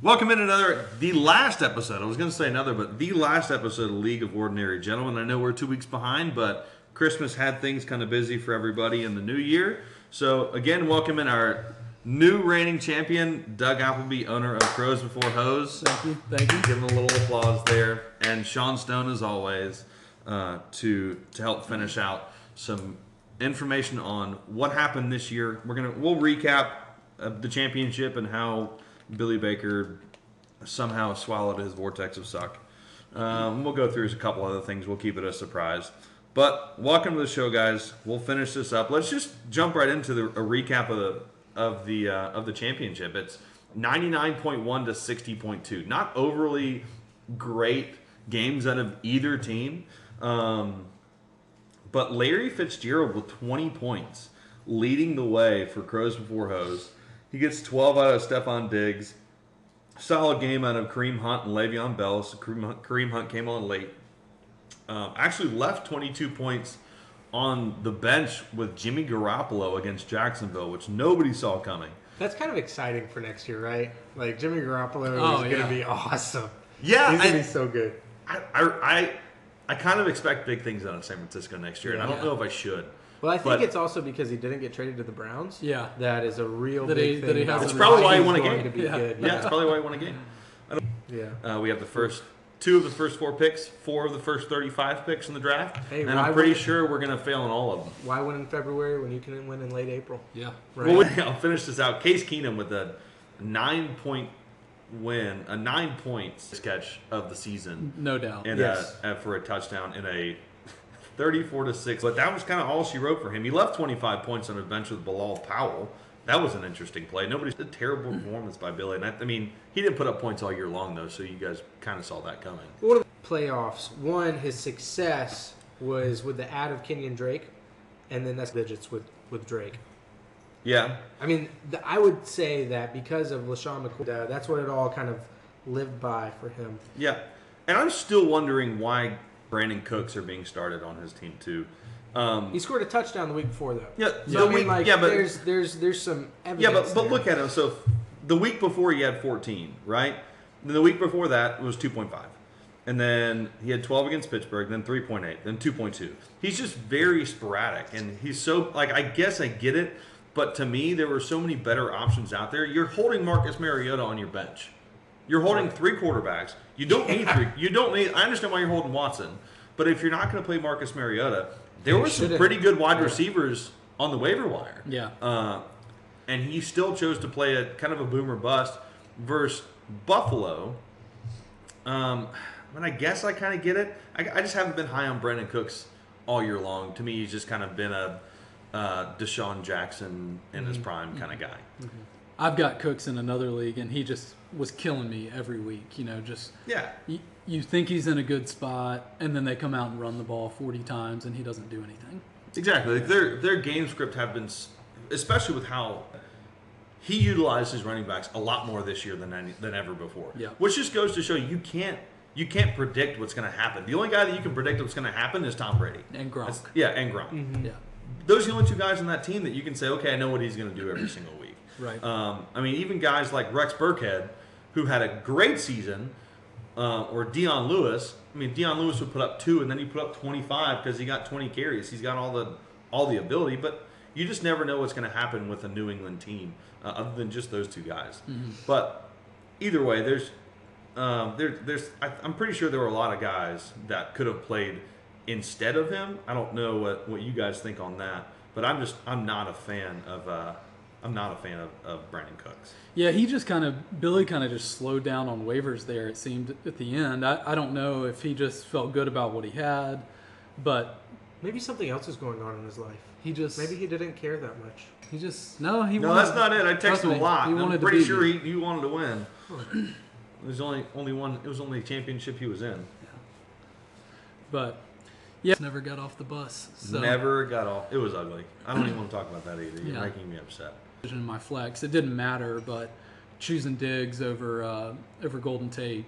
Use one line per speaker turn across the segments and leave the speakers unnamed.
Welcome in another, the last episode. I was going to say another, but the last episode of League of Ordinary Gentlemen. I know we're two weeks behind, but Christmas had things kind of busy for everybody in the new year. So again, welcome in our new reigning champion, Doug Appleby, owner of Crows Before Hose.
Thank you. Thank you.
Give him a little applause there, and Sean Stone as always uh, to to help finish out some information on what happened this year. We're gonna we'll recap uh, the championship and how Billy Baker somehow swallowed his vortex of suck. Um, we'll go through a couple other things. We'll keep it a surprise. But welcome to the show, guys. We'll finish this up. Let's just jump right into the, a recap of the of the uh, of the championship. It's ninety nine point one to sixty point two. Not overly great games out of either team. Um, but Larry Fitzgerald with 20 points, leading the way for Crows Before Hose. He gets 12 out of Stefon Diggs. Solid game out of Kareem Hunt and Le'Veon Bell. So Kareem Hunt, Kareem Hunt came on late. Um, actually left 22 points on the bench with Jimmy Garoppolo against Jacksonville, which nobody saw coming.
That's kind of exciting for next year, right? Like Jimmy Garoppolo
Oh,
is going to be awesome.
Yeah,
He's going to be so good.
I, I, I, I kind of expect big things out of San Francisco next year, and I don't
Yeah.
know if I should.
Well, I think
But-
it's also because he didn't get traded to the Browns.
Yeah.
That is a real
That
big
he-
thing.
that he
about
hasn't
It's probably why he
he's
won a
going
game.
To be
Yeah.
good.
Yeah, it's probably why he won a game.
yeah.
Uh, we have the first two of the first four picks, four of the first 35 picks in the draft,
Hey,
and I'm pretty sure we're going to fail in all of them.
Why win in February when you can win in late April?
Yeah.
Right.
Well, I'll finish this out. Case Keenum with a nine point win, a nine point sketch of the season,
No doubt.
and
Yes.
uh, uh, for a touchdown in a 34 to six. But that was kind of all she wrote for him. He left 25 points on his bench with Bilal Powell. That was an interesting play. Nobody's a terrible performance by Billy. And I, I mean, he didn't put up points all year long though, so you guys kind of saw that coming.
One of the playoffs, one, his success was with the ad of Kenyan Drake, and then that's digits with, with Drake.
Yeah,
I mean, the, I would say that because of LeSean McCoy, that's what it all kind of lived by for him.
Yeah, and I'm still wondering why Brandin Cooks are being started on his team too. Um,
He scored a touchdown the week before, though.
yeah,
So I mean, like,
yeah, but
there's there's there's some evidence.
yeah, but but
there.
look at him. So the week before he had 14, right? Then the week before that was 2.5, and then he had 12 against Pittsburgh, then 3.8, then 2.2. He's just very sporadic, and he's so like I guess I get it, but to me there were so many better options out there. You're holding Marcus Mariota on your bench. You're holding three quarterbacks. You don't need three. You don't need. I understand why you're holding Watson, but if you're not going to play Marcus Mariota, there were some pretty good wide receivers on the waiver wire.
Yeah.
Uh, and he still chose to play a kind of a boomer bust versus Buffalo. Um, and I guess I kind of get it. I, I just haven't been high on Brandin Cooks all year long. To me, he's just kind of been a uh, DeSean Jackson in his prime kind of guy.
I've got Cooks in another league, and he just was killing me every week. You know, just
Yeah.
you, you think he's in a good spot, and then they come out and run the ball 40 times, and he doesn't do anything.
Exactly. Like their their game script have been, especially with how he utilized his running backs a lot more this year than any, than ever before.
Yeah.
Which just goes to show you you can't you can't predict what's going to happen. The only guy that you can predict what's going to happen is Tom Brady.
And Gronk.
That's- yeah, and Gronk. Mm-hmm.
Yeah.
Those are the only two guys on that team that you can say, okay, I know what he's going to do every single week.
Right.
Um, I mean, even guys like Rex Burkhead, who had a great season, uh, or Dion Lewis. I mean, Dion Lewis would put up two, and then he put up 25 because he got 20 carries. He's got all the all the ability, but you just never know what's going to happen with a New England team, uh, other than just those two guys. But either way, there's um, there, there's I, I'm pretty sure there were a lot of guys that could have played instead of him. I don't know what, what you guys think on that, but I'm just I'm not a fan of uh, I'm not a fan of, of Brandin Cooks.
Yeah, he just kind of Billy kind of just slowed down on waivers there. It seemed at the end. I, I don't know if he just felt good about what he had, but
maybe something else is going on in his life.
he just
Maybe he didn't care that much.
he just no he
No,
wanted-
that's not it. I
trust
texted him a lot.
He
I'm
wanted to
pretty
beat
sure he, he wanted to win. It was only only one. It was only a championship he was in.
but yeah, never got off the bus. So
Never got off. It was ugly. I don't even want to talk about that either. You're
Yeah.
making me upset.
In my flex. It didn't matter, but choosing Diggs over uh, over Golden Tate.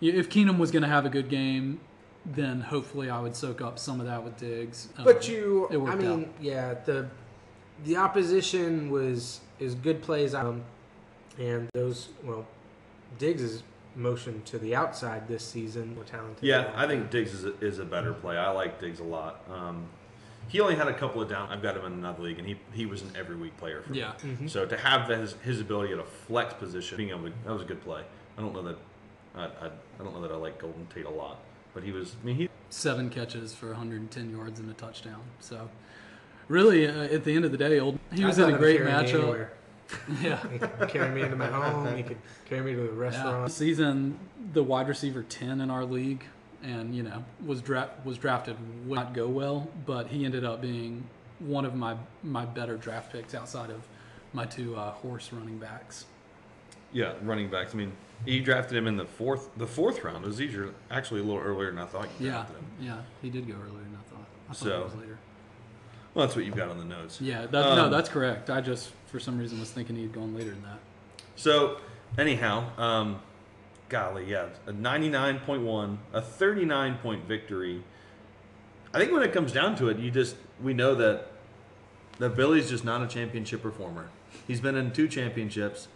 If Keenum was going to have a good game, then hopefully I would soak up some of that with Diggs. Um,
But you,
it worked
I mean,
out.
yeah, the the opposition was is good plays, um, and those well, Diggs is motion to the outside this season. More talented.
Yeah, I think Diggs is a, is a better play. I like Diggs a lot. Um, he only had a couple of down. I've got him in another league, and he, he was an every week player for
Yeah.
me. So to have his, his ability at a flex position, being able to, that was a good play. I don't know that I, I, I don't know that I like Golden Tate a lot, but he was. I mean, he
Seven catches for 110 yards and a touchdown. So, really, uh, at the end of the day, old he was in a great matchup. Yeah.
He could carry me into my home. He could carry me to the
Yeah.
restaurant.
Season the wide receiver 10 in our league, and you know was dra- was drafted would not go well, but he ended up being one of my my better draft picks outside of my two uh, horse running backs.
yeah running backs. I mean, he drafted him in the fourth the fourth round. It was easier, actually a little earlier than I thought. You
Yeah,
him.
yeah, he did go earlier than I thought. I thought
So-
it was later.
Well, that's what you've got on the notes.
Yeah, that, no,
Um,
that's correct. I just for some reason was thinking he'd gone later than that.
So, anyhow, um, golly, yeah, a 99.1, a 39 point victory. I think when it comes down to it, you just we know that that Billy's just not a championship performer. He's been in two championships,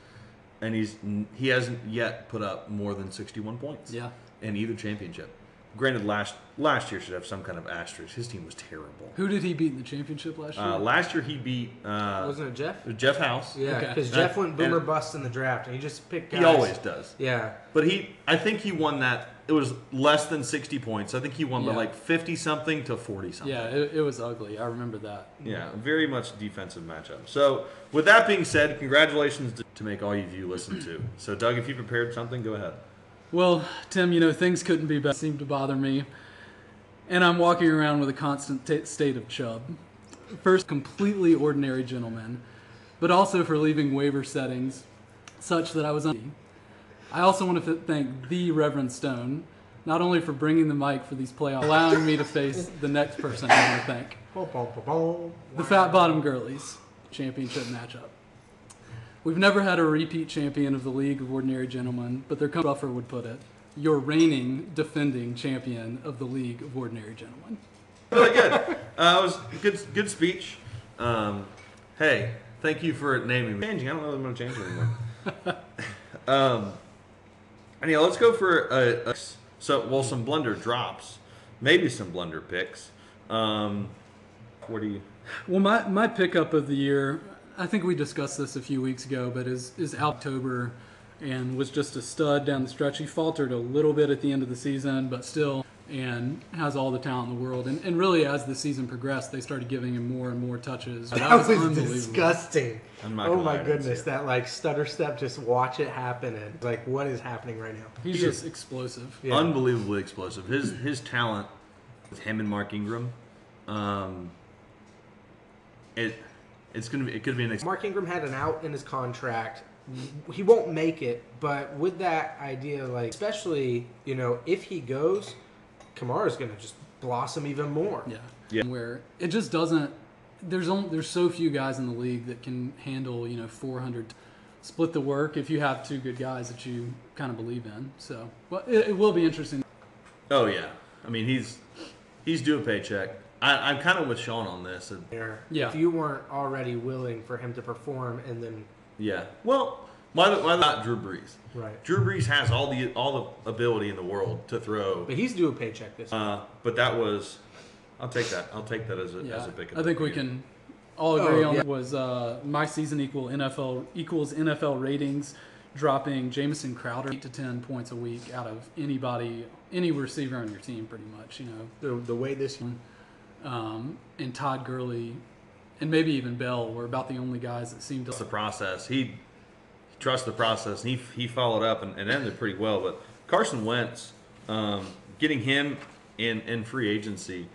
and he's he hasn't yet put up more than 61 points
Yeah.
in either championship. Granted, last last year should have some kind of asterisk. His team was terrible.
Who did he beat in the championship last year?
Uh, last year he beat uh,
Wasn't it Jeff?
Jeff House.
Yeah, because
And-
Jeff went boomer
and-
bust in the draft, and he just picked. Guys.
He always does.
Yeah,
But he, I think he won that. It was less than sixty points. I think he won by like fifty something to forty something.
yeah, it, it was ugly. I remember that.
Yeah, very much defensive matchup. So, with that being said, congratulations to, to make all of you listen to. So, Doug, if you prepared something, go ahead.
Well, Tim, you know things couldn't be better. Seemed to bother me, and I'm walking around with a constant t- state of chub. First, completely ordinary gentleman, but also for leaving waiver settings such that I was. Un- I also want to f- thank the Reverend Stone, not only for bringing the mic for these playoffs, allowing me to face the next person. I want to thank the Fat Bottom Girlies championship matchup. We've never had a repeat champion of the League of Ordinary Gentlemen, but their coach Buffer would put it, your reigning defending champion of the League of Ordinary Gentlemen.
Really good. Uh, it was good. Good speech. Um, hey, thank you for naming me. Changing. I don't know if I'm going to change it anymore. um, anyhow, let's go for a, a so well some blunder drops, maybe some blunder picks. Um, what do you?
Well, my, my pickup of the year, I think we discussed this a few weeks ago, but is, is October and was just a stud down the stretch. He faltered a little bit at the end of the season, but still, and has all the talent in the world. And, and really, as the season progressed, they started giving him more and more touches.
That was,
unbelievable.
disgusting. Oh
gonna lie, I
my goodness, that like stutter step, just watch it happen, and like what is happening right now?
He's just explosive.
Yeah.
Unbelievably explosive. His his talent with him and Mark Ingram, um, it it's gonna be it could be an ex-
Mark Ingram had an out in his contract. He won't make it, but with that idea, like especially you know if he goes, Kamara's gonna just blossom even more.
Yeah.
Yeah.
Where it just doesn't. There's only there's so few guys in the league that can handle you know 400 split the work if you have two good guys that you kind of believe in. So, well, it, it will be interesting.
Oh yeah, I mean he's he's due a paycheck. I, I'm kind of with Sean on this.
There.
Yeah.
If you weren't already willing for him to perform, and then
Yeah. Well, why why not Drew Brees?
right,
Drew Brees has all the all the ability in the world to throw,
but he's due a paycheck this.
uh, but that was. I'll take that. I'll take that as a
Yeah,
as a big.
I think we can all agree
Oh,
on
yeah.
was uh, my season equal NFL equals NFL ratings, dropping Jamison Crowder eight to ten points a week out of anybody, any receiver on your team, pretty much. You know,
the, the way this
um, and Todd Gurley, and maybe even Bell were about the only guys that seemed to.
Trust the process. He, he trusts the process, and he he followed up and, and ended pretty well. But Carson Wentz, um, getting him in in free agency,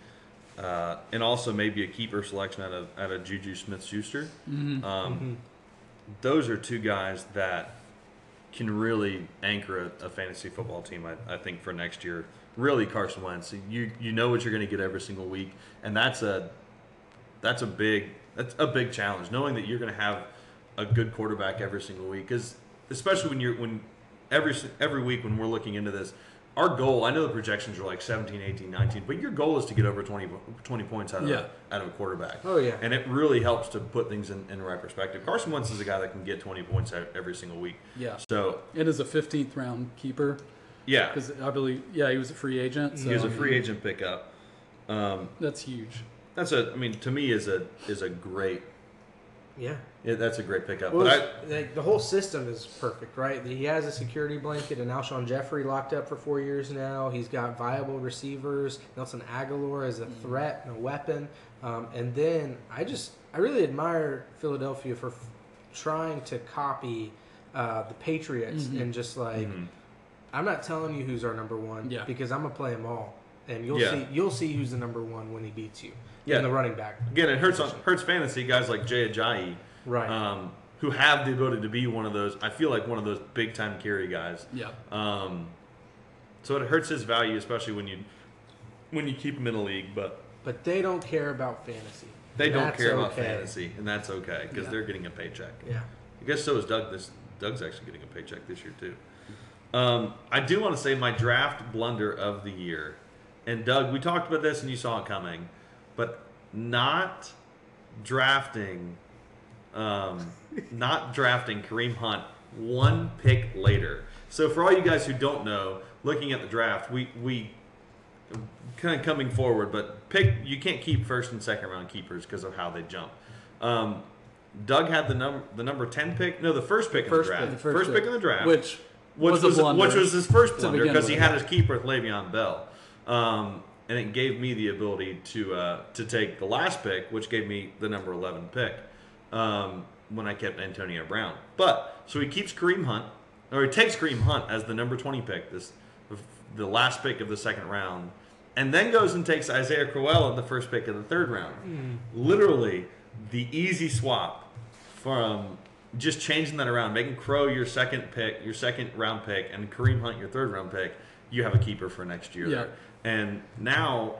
uh, and also maybe a keeper selection out of out of Juju Smith Schuster. Um, Those are two guys that can really anchor a, a fantasy football team. I, I think for next year. Really, Carson Wentz. You you know what you're going to get every single week, and that's a that's a big that's a big challenge knowing that you're going to have a good quarterback every single week because especially when you're when every every week when we're looking into this our goal, I know the projections are like 17, 18, 19, but your goal is to get over 20, 20 points out of,
Yeah.
out of a quarterback.
Oh, yeah.
And it really helps to put things in, in the right perspective. Carson Wentz is a guy that can get 20 points out every single week.
Yeah.
So,
It is a 15th round keeper
yeah,
because I believe, yeah, he was a free agent. So
he was a free agent pickup. Um,
That's huge.
that's a, I mean, to me, is a is a great,
Yeah.
yeah, that's a great pickup.
Well,
but I,
like, the whole system is perfect, right? He has a security blanket and Alshon Jeffery locked up for four years now. He's got viable receivers. Nelson Agholor is a threat and a weapon. Um, and then I just, I really admire Philadelphia for f- trying to copy uh, the Patriots
Mhm.
and just like,
Mhm.
I'm not telling you who's our number one
Yeah.
because I'm gonna play them all, and you'll
Yeah.
see you'll see who's the number one when he beats you
Yeah.
in the running back.
again, it hurts on
position.
hurts fantasy guys like Jay Ajayi.
Right.
um, who have the ability to be one of those. I feel like one of those big time carry guys.
Yeah.
Um, so it hurts his value, especially when you when you keep him in a league. But
but they don't care about fantasy.
they don't
That's
care about
okay.
fantasy, and that's okay because
Yeah.
they're getting a paycheck.
Yeah.
I guess so is Doug. This Doug's actually getting a paycheck this year too. Um, I do want to say my draft blunder of the year, and Doug, we talked about this and you saw it coming, but not drafting, um, not drafting Kareem Hunt one pick later. So for all you guys who don't know, looking at the draft, we we kind of coming forward, but pick you can't keep first and second round keepers because of how they jump. Um, Doug had the number the number ten pick, no, the first pick
First
in the
pick.
The
first, pick in the draft,
Which,
which
was,
was, which was his first blunder because he had his keeper with Le'Veon Bell, um, and it gave me the ability to uh, to take the last pick, which gave me the number eleven pick um, when I kept Antonio Brown. But so he keeps Kareem Hunt, or he takes Kareem Hunt as the number twenty pick, this the last pick of the second round, and then goes and takes Isaiah Crowell in the first pick of the third round. Literally, the easy swap from just changing that around, making Crow your second pick, your second round pick, and Kareem Hunt your third round pick, you have a keeper for next year.
Yeah.
And now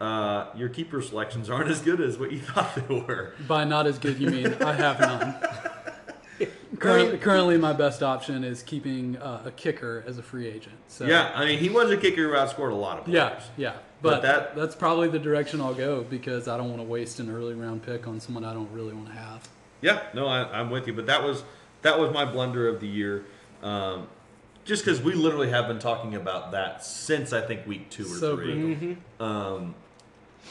uh, your keeper selections aren't as good as what you thought they were.
By not as good, you mean I have none. currently, currently, my best option is keeping uh, a kicker as a free agent. So
Yeah, I mean, he was a kicker who outscored a lot of players.
yeah, yeah.
But
But,
that-
that's probably the direction I'll go because I don't want to waste an early round pick on someone I don't really want to have.
Yeah, no, I, I'm with you. But that was that was my blunder of the year. Um, just because we literally have been talking about that since I think week two or
So
three.
brutal.
Um,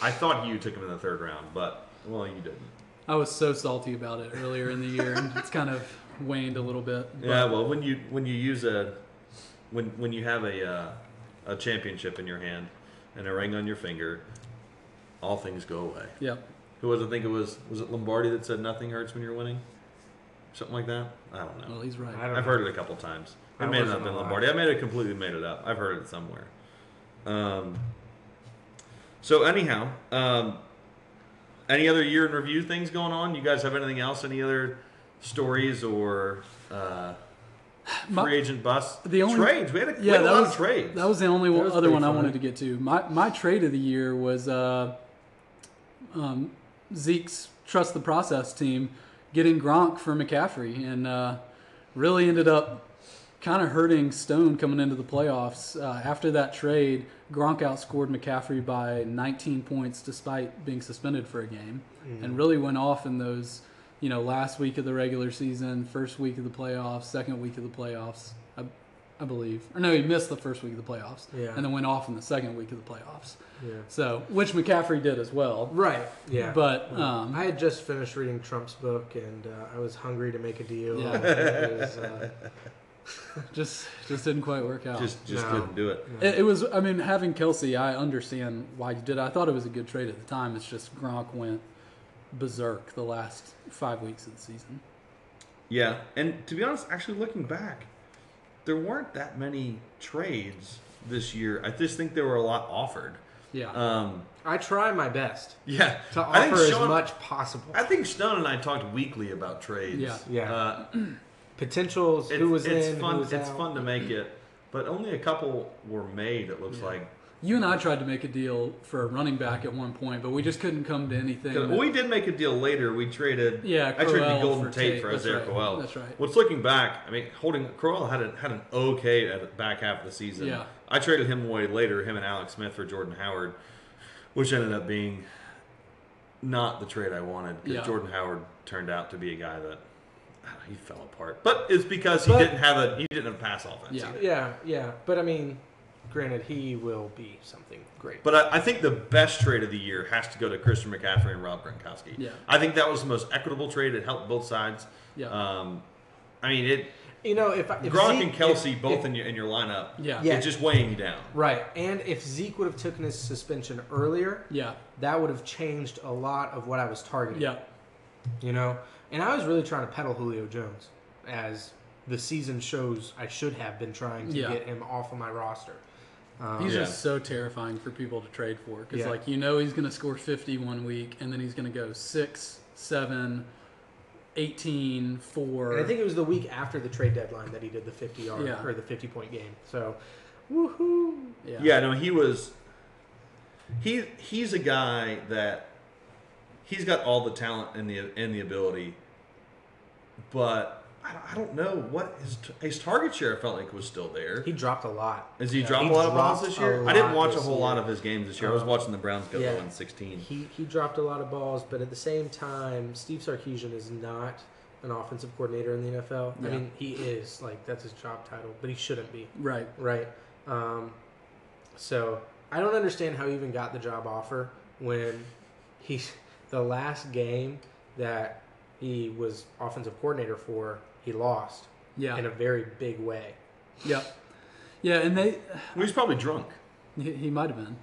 I thought you took him in the third round, but well, you didn't.
I was so salty about it earlier in the year, and it's kind of waned a little bit. but-
Yeah, well, when you when you use a when when you have a uh, a championship in your hand and a ring on your finger, all things go away.
Yep.
Who was it? I think it was was it Lombardi that said nothing hurts when you're winning, something like that. I don't know.
Well, he's right.
I don't
I've
know.
heard it a couple times. It
I
may not have been. Lombardi. I may have completely made it up. I've heard it somewhere. Um, so anyhow, um, any other year in review things going on? You guys have anything else? Any other stories or uh,
My-
free agent busts?
the only-
trades. We had a, we
Yeah,
had a
that
lot
was
of trades.
That was the only
was
other
pretty
one I wanted to get to. My my trade of the year was uh, um, Zeke's trust the process team getting Gronk for McCaffrey, and uh, really ended up kind of hurting Stone coming into the playoffs. Uh, after that trade, Gronk outscored McCaffrey by 19 points despite being suspended for a game, and really went off in those. You know, last week of the regular season, first week of the playoffs, second week of the playoffs. I, I believe. Or no, he missed the first week of the playoffs.
Yeah.
And then went off in the second week of the playoffs.
Yeah.
So, which McCaffrey did as well.
Right. Yeah.
But
Well,
um,
I had just finished reading Trump's book, and uh, I was hungry to make a deal.
Yeah.
Was, uh,
just just didn't quite work out.
just just
No.
couldn't do it.
it, it was. I mean, having Kelce, I understand why you did. it. I thought it was a good trade at the time. It's just Gronk went berserk the last five weeks of the season.
Yeah, and to be honest, actually looking back, there weren't that many trades this year. I just think there were a lot offered.
Yeah.
Um,
I try my best
yeah,
to
I think
offer as much possible.
I think Stone and I talked weekly about trades.
Yeah.
Yeah.
Uh,
Potentials.
it's,
who was
it's
in?
fun.
Who was
it's
out.
fun to make it, but only a couple were made. It looks
Yeah.
like.
You and I tried to make a deal for a running back at one point, but we just couldn't come to anything. that-
we did make a deal later. We traded.
Yeah,
I traded
Crowell
Golden
for
Tate
Tate.
for
That's
Isaiah
right.
Crowell.
That's right.
What's looking back? I mean, holding Crowell had a, had an okay at the back half of the season.
Yeah.
I traded him away later. Him and Alex Smith for Jordan Howard, which ended up being not the trade I wanted because
Yeah.
Jordan Howard turned out to be a guy that he fell apart. But it's because he
But-
didn't have a he didn't have a pass offense.
Yeah.
either.
Yeah, yeah. But I mean, granted, he will be something great.
But I, I think the best trade of the year has to go to Christian McCaffrey and Rob Gronkowski.
Yeah.
I think that was the most equitable trade. It helped both sides.
Yeah.
Um, I mean, it
you know, if, if
Gronk
Zeke-
and Kelce
if-
both
if-
in your in your lineup.
Yeah.
Yeah.
It's just weighing you down.
right, and if Zeke would have taken his suspension earlier,
yeah,
that would have changed a lot of what I was targeting.
yeah,
You know, and I was really trying to peddle Julio Jones as the season shows I should have been trying to
Yeah.
get him off of my roster. Um,
he's
Yeah.
just so terrifying for people to trade for because,
Yeah.
like, you know, he's going to score 50 one week, and then he's going to go six, seven, 18, four.
and I think it was the week after the trade deadline that he did the 50 yard
Yeah.
or the 50 point game. So, woohoo!
yeah,
Yeah, no, he was. He he's a guy that he's got all the talent and the and the ability, but I don't, know what his his target share felt like was still there.
He dropped a lot.
Has he
Yeah,
dropped
he
a lot of balls this year? I didn't watch a whole lot of his games this year. I was
Um,
watching the Browns go
yeah.
0 16.
He he dropped a lot of balls, but at the same time, Steve Sarkisian is not an offensive coordinator in the NFL. I mean, he is like that's his job title, but he shouldn't be.
right.
Right. Um, so I don't understand how he even got the job offer when he's the last game that he was offensive coordinator for, he lost
Yeah,
in a very big way.
yeah, yeah, and they
Well, he's probably drunk.
he, he might have been.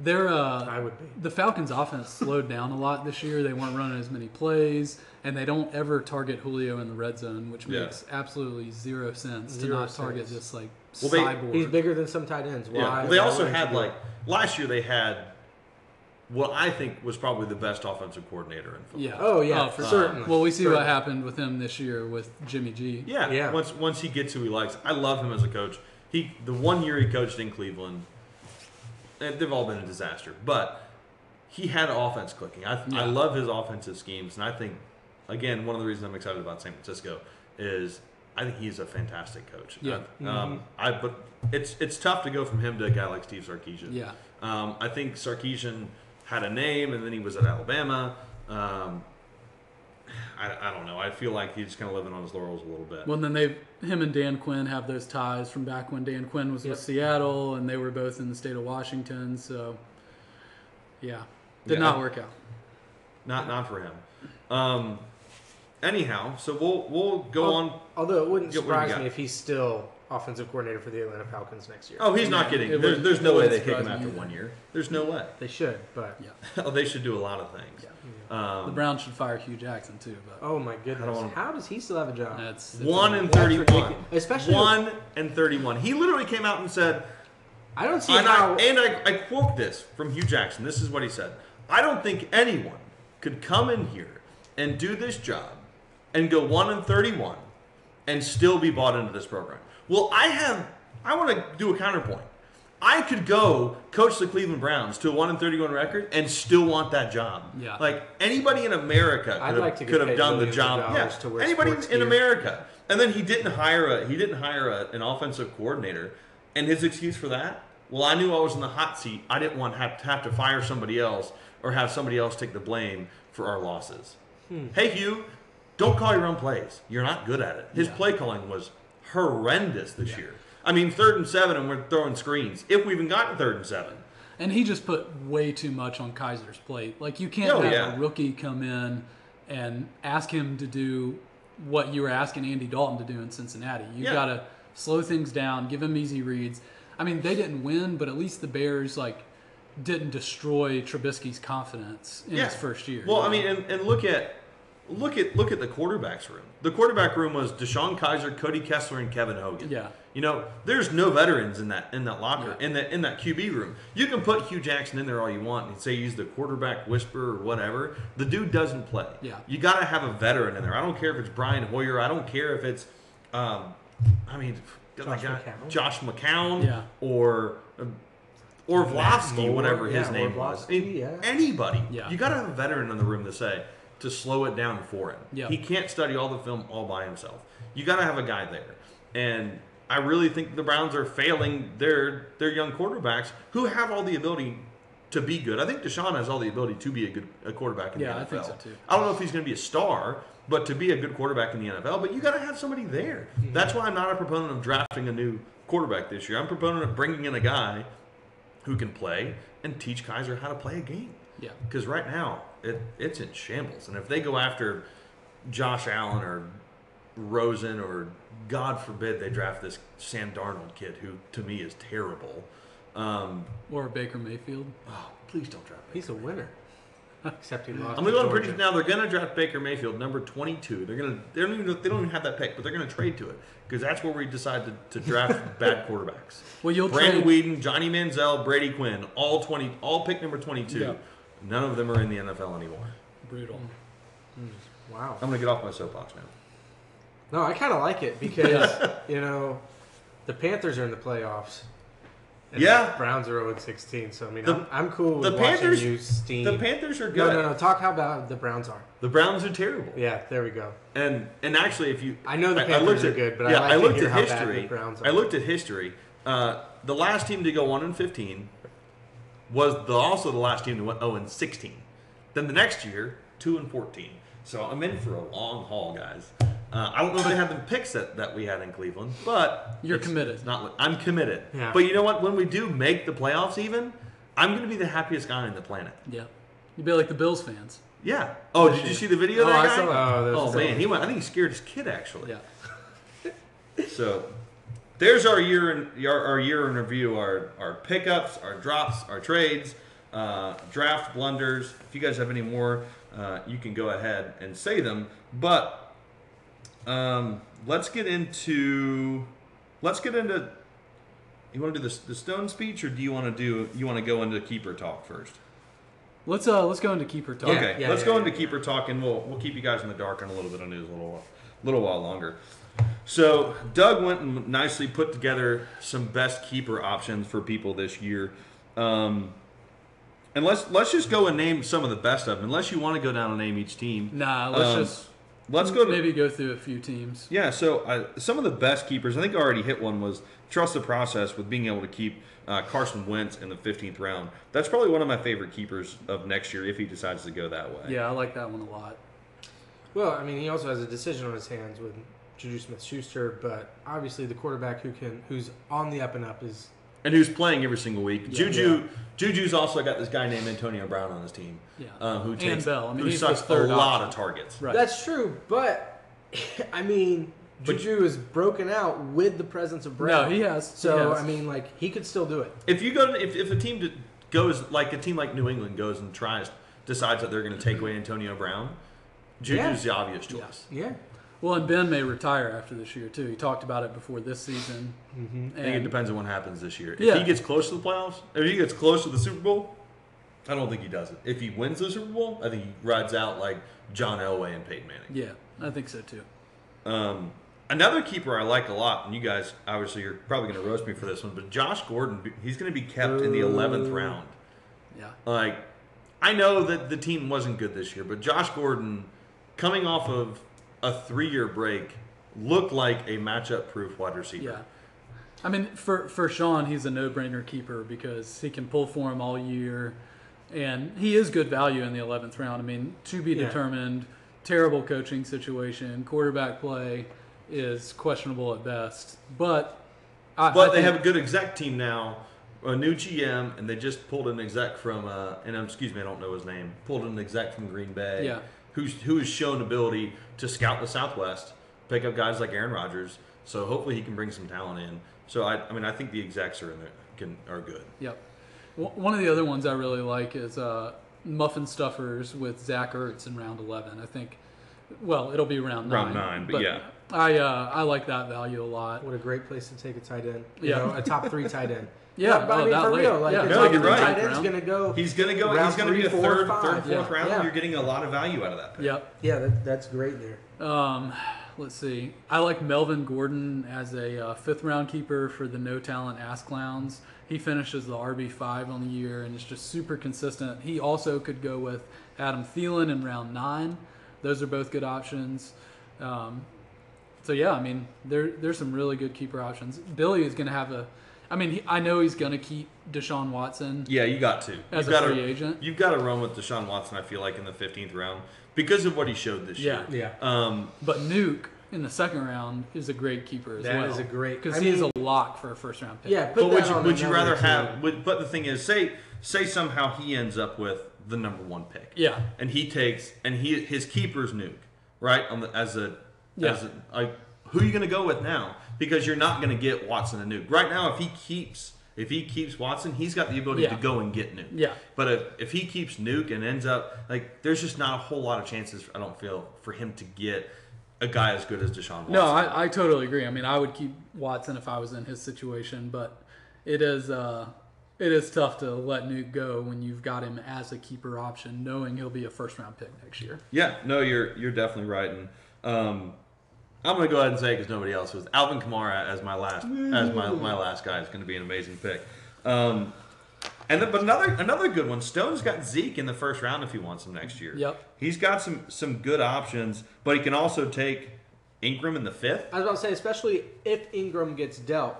They're uh,
I would be.
the Falcons' offense slowed down a lot this year. They weren't running as many plays, and they don't ever target Julio in the red zone, which
Yeah.
makes absolutely zero sense to
Zero
not target
sense.
this like
Well, they-
cyborg.
He's bigger than some tight ends. Why?
Yeah. Well, they
why
also had like last year they had what I think was probably the best offensive coordinator in football.
yeah.
Oh, yeah,
for
certainly.
Well, we see
Certainly.
what happened with him this year with Jimmy G.
Yeah,
Yeah.
Once once he gets who he likes, I love him as a coach. He the one year he coached in Cleveland, they've all been a disaster. But he had offense clicking. I
Yeah.
I love his offensive schemes, and I think again one of the reasons I'm excited about San Francisco is I think he's a fantastic coach.
Yeah.
Uh, Um, I but it's it's tough to go from him to a guy like Steve Sarkisian.
Yeah.
Um, I think Sarkisian had a name, and then he was at Alabama. Um, I, I don't know. I feel like he's kind of living on his laurels a little bit.
Well, then they, him and Dan Quinn have those ties from back when Dan Quinn was
Yep.
with Seattle, and they were both in the state of Washington. So, yeah, did
Yeah.
not work out.
Not not for him. Um, anyhow, so we'll we'll go
Al-
on.
Although it wouldn't
Yeah, what do you
surprise me if he's still offensive coordinator for the Atlanta Falcons next year.
Oh, he's not getting.
it
There's,
wouldn't-
there's no way they
wouldn't
kick him after
either.
one year. There's no way.
They should, but
Yeah.
oh, they should do a lot of things.
The
Um,
Browns should fire Hue Jackson too, but
oh my goodness,
wanna-
how does he still have a job?
that's it's
one and
That's
thirty-one.
ridiculous. Especially-
one and thirty-one. He literally came out and said,
I don't see
and,
how.
I, and I, I quote this from Hue Jackson. This is what he said. I don't think anyone could come in here and do this job and go 1 and 31 and still be bought into this program. Well, I have, I want to do a counterpoint. I could go coach the Cleveland Browns to a 1 and 31 record and still want that job.
Yeah.
Like anybody in America could
I'd
have,
like
could have done the job.
dollars
Yeah.
to wear
Anybody in
gear.
America. And then he didn't hire a he didn't hire a, an offensive coordinator. And his excuse for that, well, I knew I was in the hot seat. I didn't want to have to, have to fire somebody else or have somebody else take the blame for our losses.
Hmm.
Hey, Hue, don't call your own plays. You're not good at it. His
Yeah.
play calling was horrendous this year. I mean, third and seven, and we're throwing screens. If we even gotten third and seven,
And he just put way too much on Kizer's plate. Like you can't
Oh,
have
yeah.
a rookie come in and ask him to do what you were asking Andy Dalton to do in Cincinnati. You
Yeah.
got to slow things down, give him easy reads. I mean, they didn't win, but at least the Bears like didn't destroy Trubisky's confidence in his first year.
Well, I mean, and, and look at look at look at the quarterbacks room. The quarterback room was DeShone Kizer, Cody Kessler, and Kevin Hogan.
Yeah.
You know, there's no veterans in that in that locker
Yeah.
in that in that QB room. You can put Hue Jackson in there all you want and say he's the quarterback whisperer or whatever. The dude doesn't play.
Yeah.
You got to have a veteran in there. I don't care if it's Brian Hoyer. I don't care if it's, um, I mean,
Josh
like, uh,
McCown.
Josh McCown
Yeah.
or. uh, or
Matt
Vlasky,
Moore,
whatever his
yeah,
name was. I mean,
yeah.
Anybody.
Yeah.
You got to have a veteran in the room to say to slow it down for him.
Yeah.
He can't study all the film all by himself. You got to have a guy there. And I really think the Browns are failing their their young quarterbacks who have all the ability to be good. I think DeShone has all the ability to be a good a quarterback in
Yeah,
the NFL.
I think so, too.
I don't know if he's going to be a star, but to be a good quarterback in the NFL, but you got to have somebody there.
Mm-hmm.
That's why I'm not a proponent of drafting a new quarterback this year. I'm a proponent of bringing in a guy who can play and teach Kizer how to play a game.
Yeah.
Because right now it it's in shambles, and if they go after Josh Allen or Rosen or God forbid they draft this Sam Darnold kid who to me is terrible. Um,
Or Baker Mayfield.
oh, please don't draft.
He's a winner. Except he lost.
I'm
to
going
Georgia.
pretty now. They're going to draft Baker Mayfield, number 22. They're going to they don't even they don't even have that pick, but they're going to trade to it because that's where we decide to, to draft bad quarterbacks.
Well, you'll
Brandon
trade.
Weeden, Johnny Manziel, Brady Quinn, all 20, all pick number 22.
Yeah.
None of them are in the NFL anymore.
Brutal.
Wow.
I'm going to get off my soapbox now.
No, I kind of like it because you know the Panthers are in the playoffs. And
Yeah.
the Browns are 0 16. So I mean,
The-
I'm, I'm cool
the
with
Panthers-
watching you steam.
The Panthers are
no,
good.
no, no. Talk how bad the Browns are.
The Browns are terrible.
Yeah, there we go.
And and actually, if you
I know the
I- I
Panthers
looked
are good, but I
yeah,
like to
looked
hear
at
how bad
history.
the Browns
I looked at history. Uh, the last team to go one and fifteen was the, also the last team to went zero and sixteen. Then the next year, two and fourteen. So I'm in for a long haul, guys. Uh, I don't know if they have the picks that, that we had in Cleveland, but
You're
it's-
committed.
It's not. I'm committed.
Yeah.
But you know what? When we do make the playoffs, even I'm going to be the happiest guy on the planet.
Yeah. You'd be like the Bills fans.
Yeah. Oh, did you see the video? of
Oh,
that
I saw that.
Oh,
Oh man, he went. I think he scared his kid actually.
Yeah.
So there's our year in our, our year in review. Our our pickups, our drops, our trades, uh, draft blunders. If you guys have any more, uh, you can go ahead and say them. But um, let's get into let's get into. You want to do the, the stone speech, or do you want to do you want to go into keeper talk first?
Let's uh let's go into keeper talk.
Okay,
yeah,
let's
yeah,
go
yeah,
into
yeah.
keeper talk, and we'll we'll keep you guys in the dark on a little bit of news a little while, little while longer. So Doug went and nicely put together some best keeper options for people this year, um, and let's let's just go and name some of the best of them. Unless you want to go down and name each team,
Nah, let's
Um,
just
let's go to
maybe go through a few teams.
yeah, so uh, some of the best keepers, I think I already hit one, was trust the process with being able to keep uh, Carson Wentz in the 15th round. That's probably one of my favorite keepers of next year if he decides to go that way.
Yeah, I like that one a lot.
Well, I mean, he also has a decision on his hands with Juju Smith-Schuster, but obviously the quarterback who can who's on the up and up is
And who's playing every single week.
Yeah.
Juju Juju's also got this guy named Antonio Brown on his team.
Yeah.
Um, who
And
takes
Bell. I mean,
who
he's
sucks
third
a lot
option.
of targets.
Right.
That's true, but I mean,
But-
Juju is broken out with the presence of Brown.
No, he has.
So
He has.
I mean, like he could still do it.
If you go to, if, if a team goes like a team like New England goes and tries decides that they're going to take away Antonio Brown, Juju's the obvious choice.
Yeah.
Well, and Ben may retire after this year too. He talked about it before this season.
Mm-hmm.
I think it depends on what happens this year. If
Yeah.
he gets close to the playoffs, if he gets close to the Super Bowl, I don't think he does it. If he wins the Super Bowl, I think he rides out like John Elway and Peyton Manning.
Yeah, I think so too.
Um, another keeper I like a lot, and you guys obviously you're probably going to roast me for this one, but Josh Gordon, he's going to be kept in the 11th round.
Yeah.
Like, I know that the team wasn't good this year, but Josh Gordon, coming off of a three-year break, looked like a matchup-proof wide receiver.
Yeah. I mean, for for Sean, he's a no-brainer keeper because he can pull for him all year, and he is good value in the 11th round. I mean, to be
Yeah.
determined. Terrible coaching situation. Quarterback play is questionable at best, but I,
But
I
they have a good exec team now, a new GM, and they just pulled an exec from, uh, and um, excuse me, I don't know his name, pulled an exec from Green Bay,
Yeah.
Who's who has shown ability to scout the Southwest, pick up guys like Aaron Rodgers. So hopefully he can bring some talent in. So I, I mean, I think the execs are in there, can are good.
Yep. W- One of the other ones I really like is uh, Muffin Stuffers with Zach Ertz in round 11. I think, well, it'll be round nine.
Round
nine.
nine, but yeah.
I uh, I like that value a lot.
What a great place to take a tight end. You
Yeah.
know, a top three tight end.
Yeah,
but I
oh,
mean for
late.
real, like
Yeah.
a
No,
top
you're right.
tight end's
Round.
gonna go.
He's gonna go. He's gonna be a
four,
third,
five.
third, fourth
Yeah.
round.
Yeah.
You're getting a lot of value out of that. Pick.
Yep.
Yeah, that, that's great there.
Um, let's see. I like Melvin Gordon as a uh, fifth round keeper for the no talent ass clowns. He finishes the RB five on the year and is just super consistent. He also could go with Adam Thielen in round nine. Those are both good options. Um, so yeah, I mean, there there's some really good keeper options. Billy is going to have a. I mean, he, I know he's going to keep Deshaun Watson.
Yeah, you got to.
As
you've
a
got
free
to,
agent?
You've got to run with Deshaun Watson. I feel like in the 15th round because of what he showed this
Yeah.
year.
Yeah.
Um,
But Nuke in the second round is a great keeper as
That
well.
is a great-
because
I
he's
mean-
a lock for a first round pick.
Yeah, put
but would you
on
would you rather
team.
have? Would, but the thing is, say say somehow he ends up with the number one pick.
Yeah.
and he takes and he his keeper's nuke right on the as a
Yeah.
as like who are you going to go with now because you're not going to get Watson a nuke right now if he keeps if he keeps Watson he's got the ability
Yeah.
to go and get nuke
Yeah.
but if, if he keeps nuke and ends up like there's just not a whole lot of chances I don't feel for him to get a guy as good as Deshaun Watson
No, I, I totally agree. I mean, I would keep Watson if I was in his situation, but it is uh, it is tough to let Nuke go when you've got him as a keeper option, knowing he'll be a first round pick next year.
Yeah, no, you're you're definitely right, and um, I'm gonna go ahead and say because nobody else was Alvin Kamara as my last as my, my last guy is going to be an amazing pick. Um, and then, but another another good one. Stone's got Zeke in the first round if he wants him next year.
Yep.
he's got some some good options, but he can also take Ingram in the fifth.
I was about to say, especially if Ingram gets dealt,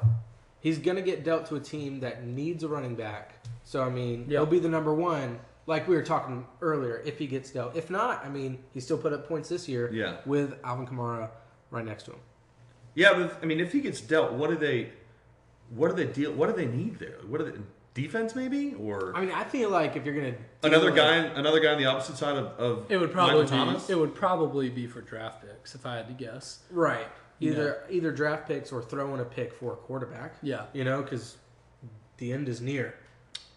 he's going to get dealt to a team that needs a running back. So, I mean,
Yeah.
he'll be the number one, like we were talking earlier, if he gets dealt. If not, I mean, he still put up points this year
Yeah.
with Alvin Kamara right next to him.
Yeah, but I mean, if he gets dealt, what do they, what do they deal? What do they need there? What are they defense maybe or
I mean, I feel like if you're going to.
another guy another guy on the opposite side of, of
It would probably
Michael Thomas?
be it would probably be for draft picks if I had to guess.
Right.
You
Either either draft picks or throw in a pick for a quarterback.
Yeah.
You know, because the end is near.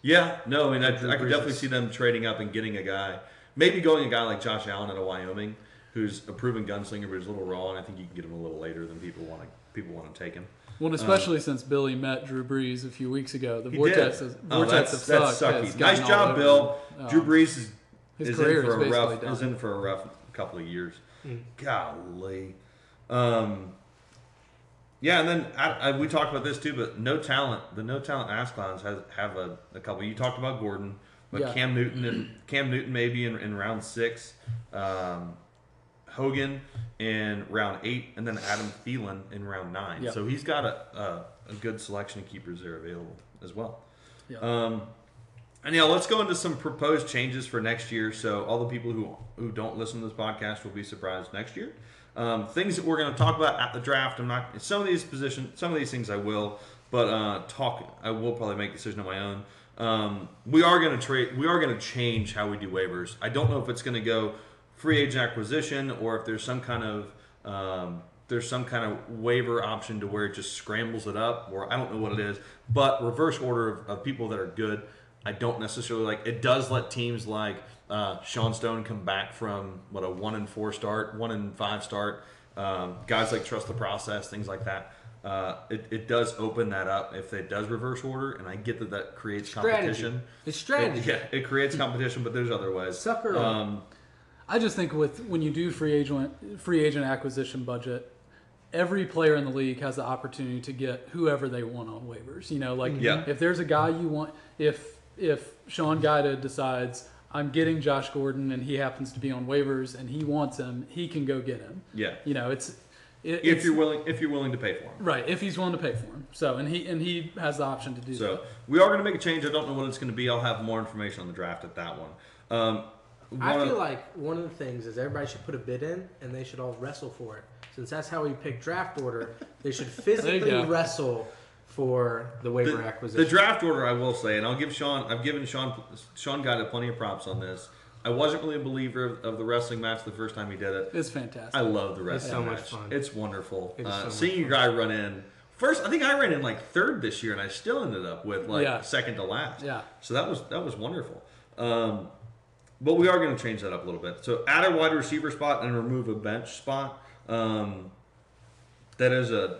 Yeah, no, I mean, I, I could definitely see them trading up and getting a guy, maybe going a guy like Josh Allen out of Wyoming, who's a proven gunslinger, but he's a little raw, and I think you can get him a little later than people want to people want to take him.
Well, and especially since Billy met Drew Brees a few weeks ago, the
He
Vortex,
did.
has,
Oh,
Vortex
that's,
of
that's
suck
sucky.
has
Nice job, Bill.
him.
Drew
Um,
Brees is,
his
is
career
in for
is
a
basically
rough is in for a rough couple of years.
Mm.
Golly. Um, yeah, and then I, I, we talked about this too, but no talent. The no talent ass clowns has have a, a couple. You talked about Gordon, but
Yeah.
Cam Newton and Cam Newton maybe in, in round six, um, Hogan in round eight, and then Adam Thielen in round nine.
Yeah.
So he's got a, a a good selection of keepers there available as well.
Yeah.
Um, and yeah, let's go into some proposed changes for next year. So all the people who who don't listen to this podcast will be surprised next year. Um, things that we're going to talk about at the draft. I'm not some of these positions, some of these things I will, but uh, talk. I will probably make a decision on my own. Um, we are going to trade. We are going to change how we do waivers. I don't know if it's going to go free agent acquisition or if there's some kind of um, there's some kind of waiver option to where it just scrambles it up, or I don't know what it is. But reverse order of, of people that are good. I don't necessarily like. It does let teams like uh, Sean Stone come back from what a one and four start, one and five start. Um, guys like trust the process, things like that. Uh, it, it does open that up if it does reverse order, and I get that that creates
Strategy.
competition.
It's strategy.
It, yeah, it creates competition, but there's other ways.
Sucker.
Um,
I just think with when you do free agent free agent acquisition budget, every player in the league has the opportunity to get whoever they want on waivers. You know, like
Yeah.
if there's a guy you want, if if Sean Gaida decides I'm getting Josh Gordon and he happens to be on waivers and he wants him, he can go get him.
yeah,
You know, it's it,
if
it's-
you're willing, if you're willing to pay for him,
right if he's willing to pay for him. So and he and he has the option to do
So
that.
we are going to make a change. I don't know what it's going to be. I'll have more information on the draft at that one. Um,
I feel
of-
like one of the things is everybody should put a bid in and they should all wrestle for it. Since that's how we pick draft order, they should physically wrestle for the waiver
the,
acquisition.
the draft order, I will say, and I'll give Sean. I've given Sean Sean got plenty of props on this. I wasn't really a believer of, of the wrestling match the first time he did it.
It's fantastic.
I love the wrestling It's
so much fun.
It's wonderful.
It is
uh,
so
seeing your guy run in first, I think I ran in like third this year, and I still ended up with like
Yeah.
second to last.
Yeah.
So that was that was wonderful. Um, but we are going to change that up a little bit. So add a wide receiver spot and remove a bench spot. Um, that is a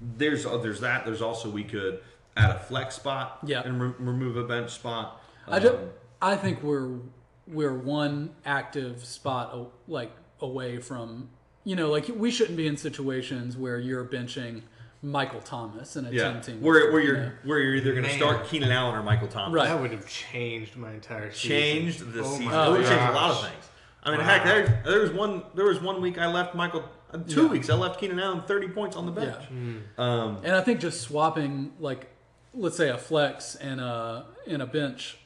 there's uh, there's that. There's also we could add a flex spot.
Yeah.
And re- remove a bench spot.
I just,
Um,
I think we're we're one active spot like away from You know, like we shouldn't be in situations where you're benching Michael Thomas in a
Yeah,
ten team.
where, where
you
you're
know?
where you're either going to start Keenan Allen or Michael Thomas.
Right.
That would have changed my entire season.
Changed the
Oh
season.
my
it would change a lot of things. I mean,
Wow.
heck, there, there was one there was one week I left Michael. Uh, two
Yeah.
weeks I left Keenan Allen thirty points on the bench.
Yeah.
Um,
And I think just swapping like let's say a flex and a and a bench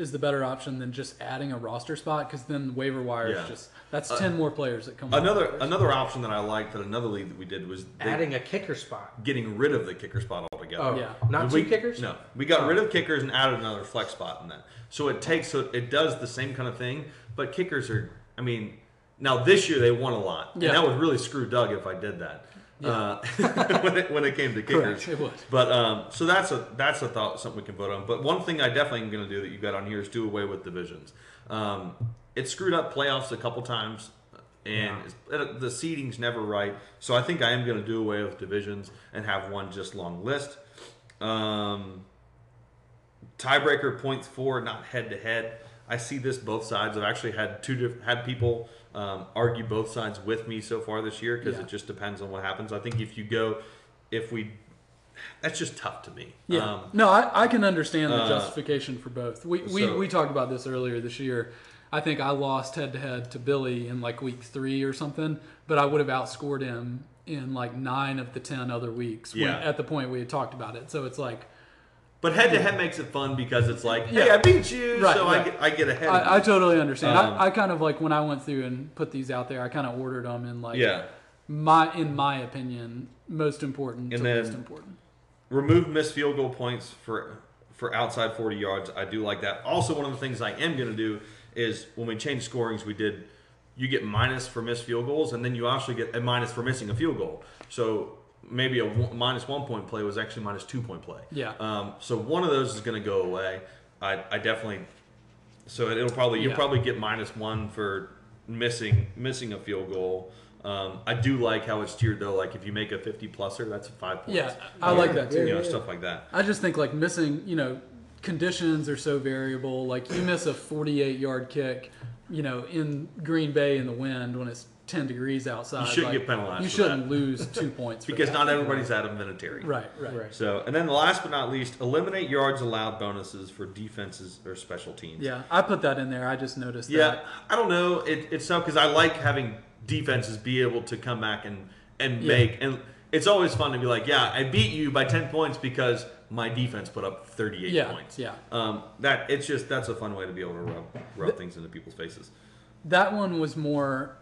is the better option than just adding a roster spot because then waiver wire
Yeah.
is just that's uh, ten more players that come. off
another
waivers.
another option that I liked that another league that we did was they-
Adding a kicker spot.
getting rid of the kicker spot altogether.
Oh,
Yeah.
not
we,
two kickers.
No, we got rid of oh. kickers and added another flex spot in that. So it takes so it does the same kind of thing, but kickers are. I mean, now this year they won a lot,
Yeah.
and that would really screw Doug if I did that. Uh, when, it, when it came to kickers,
Correct, it would.
But um, so that's a that's a thought something we can vote on. But one thing I definitely am going to do that you got on here is do away with divisions. Um, it screwed up playoffs a couple times, and it's, it, the seeding's never right. So I think I am going to do away with divisions and have one just long list. Um, tiebreaker points for not head to head. I see this both sides. I've actually had two diff- had people um, argue both sides with me so far this year because
Yeah.
it just depends on what happens. I think if you go, if we, that's just tough to me.
Yeah.
Um,
no, I, I can understand the
uh,
justification for both. We, we,
so-
we talked about this earlier this year. I think I lost head to head to Billy in like week three or something, but I would have outscored him in like nine of the 10 other weeks when,
Yeah.
at the point we had talked about it. So it's like,
but head to head makes it fun because it's like, hey,
Yeah.
I beat you,
Right,
so I get I get ahead. of
I, I totally understand.
Um,
I, I kind of like when I went through and put these out there, I kind of ordered them in like,
yeah.
my, in my opinion, most important
And
to least important.
remove missed field goal points for for outside 40 yards. I do like that. Also, one of the things I am going to do is when we change scorings, we did you get minus for missed field goals, and then you actually get a minus for missing a field goal. So maybe a one, minus one point play was actually minus two point play.
Yeah.
Um, so one of those is going to go away. I, I definitely. So it'll probably you'll
Yeah.
probably get minus one for missing missing a field goal. Um, I do like how it's tiered though. Like if you make a 50 pluser, that's a five points.
Yeah, I like that too.
You know stuff like that.
I just think like missing, you know, conditions are so variable. Like you miss a 48 yard kick, you know, in Green Bay in the wind when it's 10 degrees outside.
You shouldn't
like,
get penalized
You
for
shouldn't
that.
lose two points for
because
that.
not everybody's Adam Vinatieri.
Right, right,
Right.
So, and then the last but not least, eliminate yards allowed bonuses for defenses or special teams.
Yeah, I put that in there. I just noticed
Yeah,
that.
I don't know. It, it's so because I like having defenses be able to come back and and
Yeah.
make and it's always fun to be like, yeah, I beat you by ten points because my defense put up thirty eight
Yeah,
points.
yeah.
Um, that it's just that's a fun way to be able to rub rub things into people's faces.
That one was more.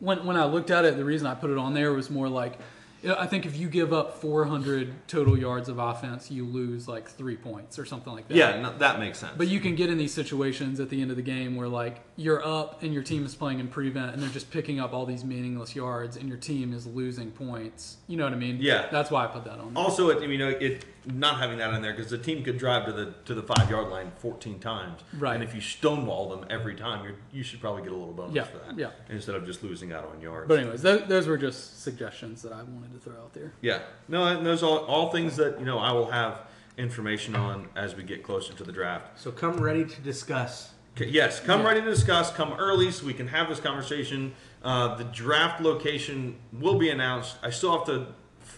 When when I looked at it, the reason I put it on there was more like, you know, I think if you give up 400 total yards of offense, you lose like three points or something like that.
Yeah, no, that makes sense.
But you can get in these situations at the end of the game where like you're up and your team is playing in prevent and they're just picking up all these meaningless yards and your team is losing points. You know what I mean?
Yeah.
That's why I put that on. there.
Also, it, you know, it not having that in there because the team could drive to the to the five yard line fourteen times,
Right.
And if you stonewall them every time, you're, you should probably get a little bonus
Yeah,
for that,
yeah.
Instead of just losing out on yards.
But anyways, those, those were just suggestions that I wanted to throw out there.
yeah, no, and those all all things that you know I will have information on as we get closer to the draft.
So come ready to discuss.
Okay, Yes, come
Yeah.
ready to discuss. Come early so we can have this conversation. Uh, the draft location will be announced. I still have to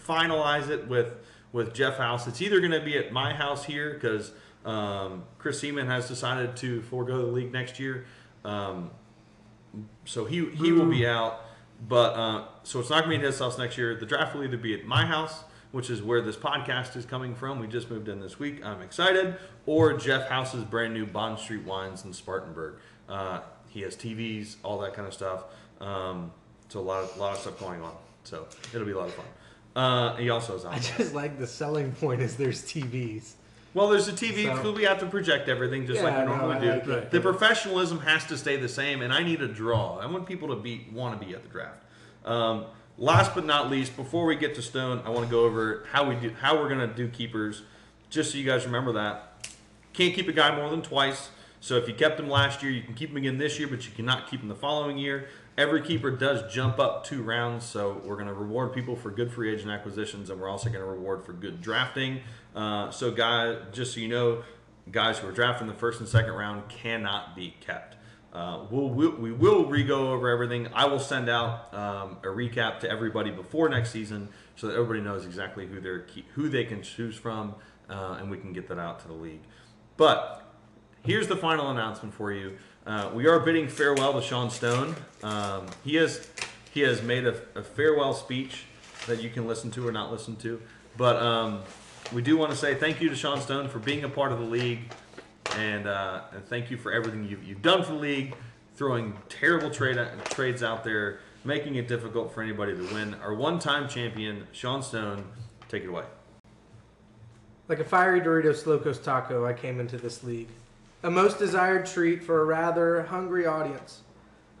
finalize it with with Jeff House. It's either going to be at my house here because um, Chris Seaman has decided to forego the league next year, um, so he he will be out. But uh, so it's not going to be at his house next year. The draft will either be at my house, which is where this podcast is coming from. We just moved in this week. I'm excited. Or Jeff House's brand new Bond Street Wines in Spartanburg. Uh, he has TVs, all that kind of stuff. Um, so a lot of lot of stuff going on. So it'll be a lot of fun. Uh, he also has
I just like the selling point is there's TVs.
Well, there's a TV
So-
because we have to project everything just like
Yeah,
we
no,
normally
I
do.
like.
The professionalism has to stay the same, and I need a draw. I want people to be want to be at the draft. Um, last but not least, before we get to Stone, I want to go over how we do how we're gonna do keepers, just so you guys remember that. Can't keep a guy more than twice. So if you kept him last year, you can keep him again this year, but you cannot keep him the following year. Every keeper does jump up two rounds, so we're going to reward people for good free agent acquisitions, and we're also going to reward for good drafting. Uh, so, guys, just so you know, guys who are drafting the first and second round cannot be kept. Uh, we'll, we'll, we will re-go over everything. I will send out um, a recap to everybody before next season so that everybody knows exactly who they're who they can choose from, uh, and we can get that out to the league. But here's the final announcement for you. Uh, we are bidding farewell to Sean Stone. Um, he has he has made a, a, farewell speech that you can listen to or not listen to. But um, we do want to say thank you to Sean Stone for being a part of the league, and, uh, and thank you for everything you've, you've done for the league, throwing terrible trade trades out there, making it difficult for anybody to win. Our one-time champion, Sean Stone, take it away.
Like a fiery Doritos Locos taco, I came into this league. A most desired treat for a rather hungry audience.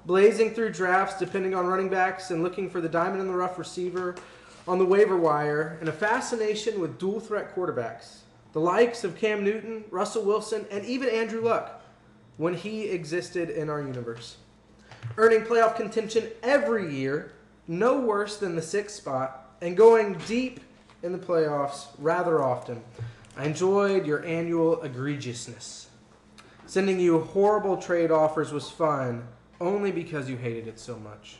Blazing through drafts, depending on running backs, and looking for the diamond in the rough receiver on the waiver wire, and a fascination with dual threat quarterbacks. The likes of Cam Newton, Russell Wilson, and even Andrew Luck when he existed in our universe. Earning playoff contention every year, no worse than the sixth spot, and going deep in the playoffs rather often. I enjoyed your annual egregiousness. Sending you horrible trade offers was fun only because you hated it so much.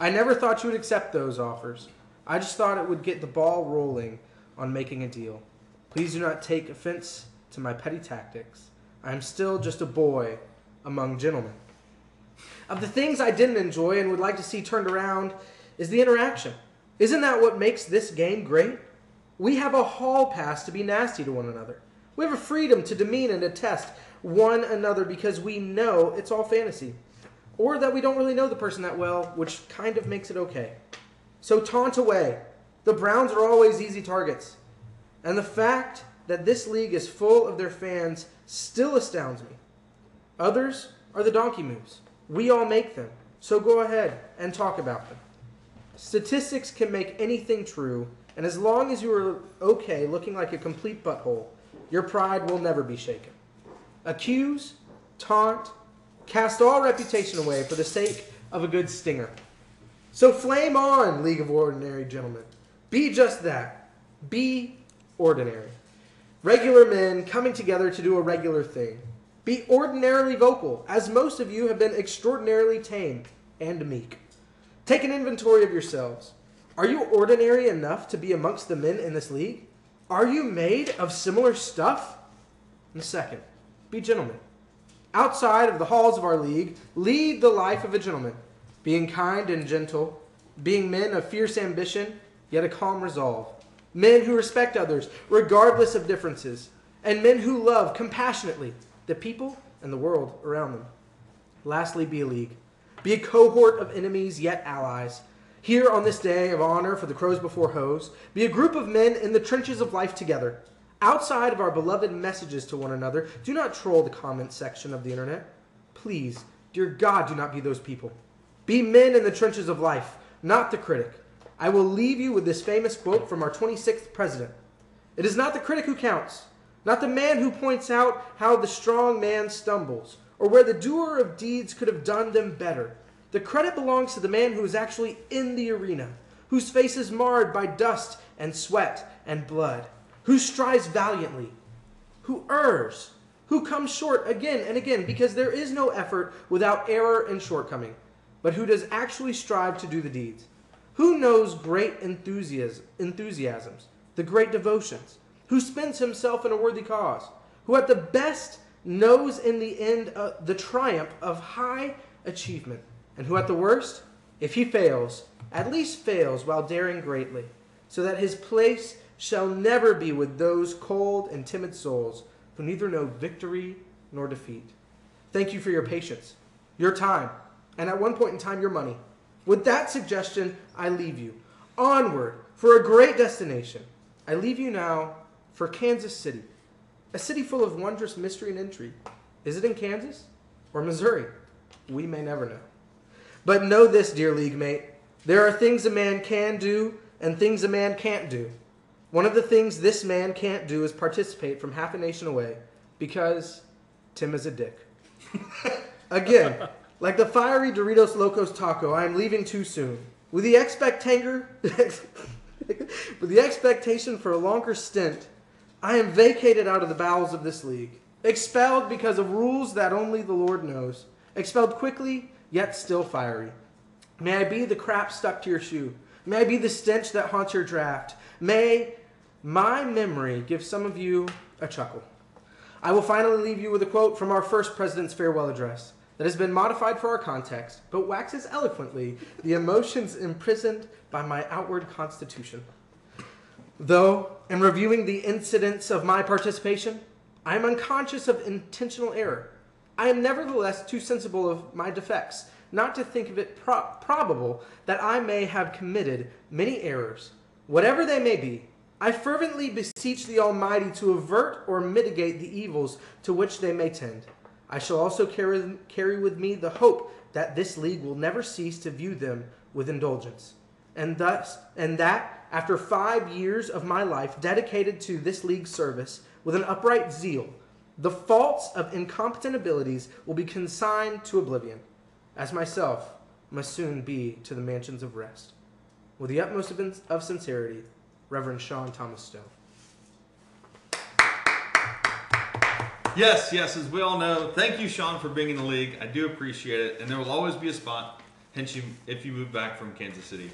I never thought you would accept those offers. I just thought it would get the ball rolling on making a deal. Please do not take offense to my petty tactics. I am still just a boy among gentlemen. Of the things I didn't enjoy and would like to see turned around is the interaction. Isn't that what makes this game great? We have a hall pass to be nasty to one another. We have a freedom to demean and to test one another because we know it's all fantasy. Or that we don't really know the person that well, which kind of makes it okay. So taunt away. The Browns are always easy targets. And the fact that this league is full of their fans still astounds me. Others are the donkey moves. We all make them. So go ahead and talk about them. Statistics can make anything true, and as long as you are okay looking like a complete butthole, your pride will never be shaken accuse, taunt, cast all reputation away for the sake of a good stinger. So flame on, League of Ordinary Gentlemen. Be just that. Be ordinary. Regular men coming together to do a regular thing. Be ordinarily vocal, as most of you have been extraordinarily tame and meek. Take an inventory of yourselves. Are you ordinary enough to be amongst the men in this league? Are you made of similar stuff? And second, be gentlemen. Outside of the halls of our league, lead the life of a gentleman, being kind and gentle, being men of fierce ambition, yet a calm resolve, men who respect others, regardless of differences, and men who love compassionately the people and the world around them. Lastly, be a league. Be a cohort of enemies, yet allies. Here on this day of honor for the crows before hoes, be a group of men in the trenches of life together Outside of our beloved messages to one another, do not troll the comment section of the internet. Please, dear God, do not be those people. Be men in the trenches of life, not the critic. I will leave you with this famous quote from our 26th president It is not the critic who counts, not the man who points out how the strong man stumbles, or where the doer of deeds could have done them better. The credit belongs to the man who is actually in the arena, whose face is marred by dust and sweat and blood who strives valiantly, who errs, who comes short again and again, because there is no effort without error and shortcoming, but who does actually strive to do the deeds, who knows great enthusiasm, enthusiasms, the great devotions, who spends himself in a worthy cause, who at the best knows in the end uh, the triumph of high achievement, and who at the worst, if he fails, at least fails while daring greatly, so that his place shall never be with those cold and timid souls who neither know victory nor defeat. Thank you for your patience, your time, and at one point in time, your money. With that suggestion, I leave you. Onward for a great destination. I leave you now for Kansas City, a city full of wondrous mystery and intrigue. Is it in Kansas or Missouri? We may never know. But know this, dear league mate there are things a man can do and things a man can't do. One of the things this man can't do is participate from half a nation away because Tim is a dick. Again, like the fiery Doritos Locos taco, I am leaving too soon. With the expectanger, with the expectation for a longer stint, I am vacated out of the bowels of this league, expelled because of rules that only the Lord knows, expelled quickly, yet still fiery. May I be the crap stuck to your shoe. May I be the stench that haunts your draft. May my memory gives some of you a chuckle. I will finally leave you with a quote from our first president's farewell address that has been modified for our context, but waxes eloquently the emotions imprisoned by my outward constitution. Though, in reviewing the incidents of my participation, I am unconscious of intentional error. I am nevertheless too sensible of my defects not to think it pro- probable that I may have committed many errors, whatever they may be. I fervently beseech the Almighty to avert or mitigate the evils to which they may tend. I shall also carry, carry with me the hope that this league will never cease to view them with indulgence, and thus, and that after five years of my life dedicated to this league's service with an upright zeal, the faults of incompetent abilities will be consigned to oblivion as myself must soon be to the mansions of rest. With the utmost of, of sincerity, Reverend Sean Thomas Stone.
Yes, yes, as we all know, thank you, Sean, for being in the league. I do appreciate it, and there will always be a spot, hence you, if you move back from Kansas City.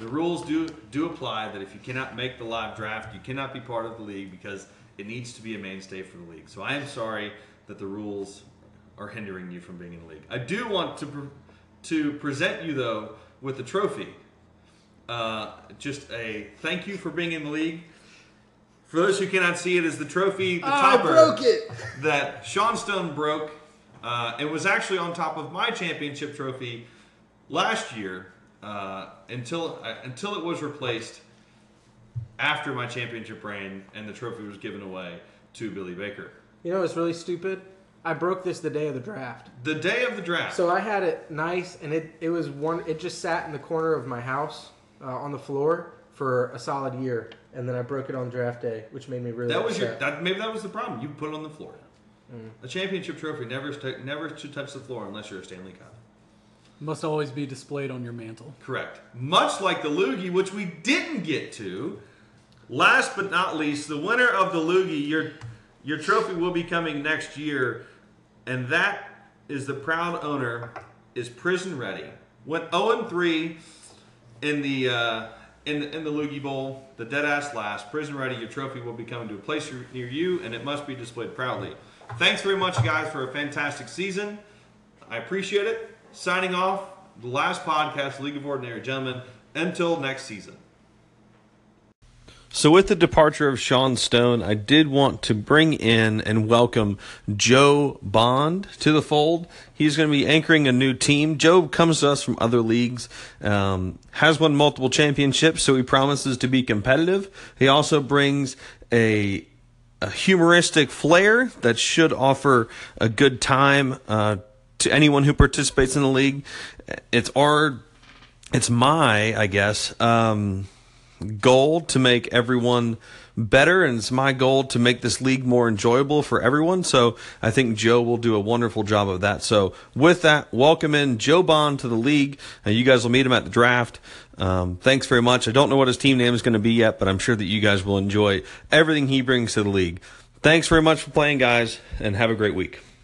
The rules do do apply that if you cannot make the live draft, you cannot be part of the league because it needs to be a mainstay for the league. So I am sorry that the rules are hindering you from being in the league. I do want to pre- to present you though with the trophy. Uh, just a thank you for being in the league. For those who cannot see it, is the trophy, the
I
topper
broke it.
that Sean Stone broke. Uh, it was actually on top of my championship trophy last year uh, until uh, until it was replaced after my championship reign and the trophy was given away to Billy Baker.
You know it's really stupid? I broke this the day of the draft.
The day of the draft.
So I had it nice, and it, it was one. It just sat in the corner of my house uh, on the floor for a solid year, and then I broke it on draft day, which made me really.
that was your
upset.
that, maybe that was the problem. You put it on the floor. A championship trophy never st- never should touch the floor unless you're a Stanley Cup.
Must always be displayed on your mantle.
Correct. Much like the loogie, which we didn't get to. Last but not least, the winner of the loogie, your your trophy will be coming next year, and that is the proud owner is Prison Ready. Went 0 3 in the uh, in the, in the loogie bowl, the dead ass last. Prison Ready, your trophy will be coming to a place near you, and it must be displayed proudly. Thanks very much, guys, for a fantastic season. I appreciate it. Signing off, the last podcast, League of Ordinary Gentlemen. Until next season. So, with the departure of Sean Stone, I did want to bring in and welcome Joe Bond to the fold. He's going to be anchoring a new team. Joe comes to us from other leagues, um, has won multiple championships, so he promises to be competitive. He also brings a a humoristic flair that should offer a good time uh, to anyone who participates in the league. It's our, it's my, I guess, um, goal to make everyone better, and it's my goal to make this league more enjoyable for everyone. So I think Joe will do a wonderful job of that. So with that, welcome in Joe Bond to the league. Uh, you guys will meet him at the draft. Um, thanks very much. I don't know what his team name is going to be yet, but I'm sure that you guys will enjoy everything he brings to the league. Thanks very much for playing, guys, and have a great week.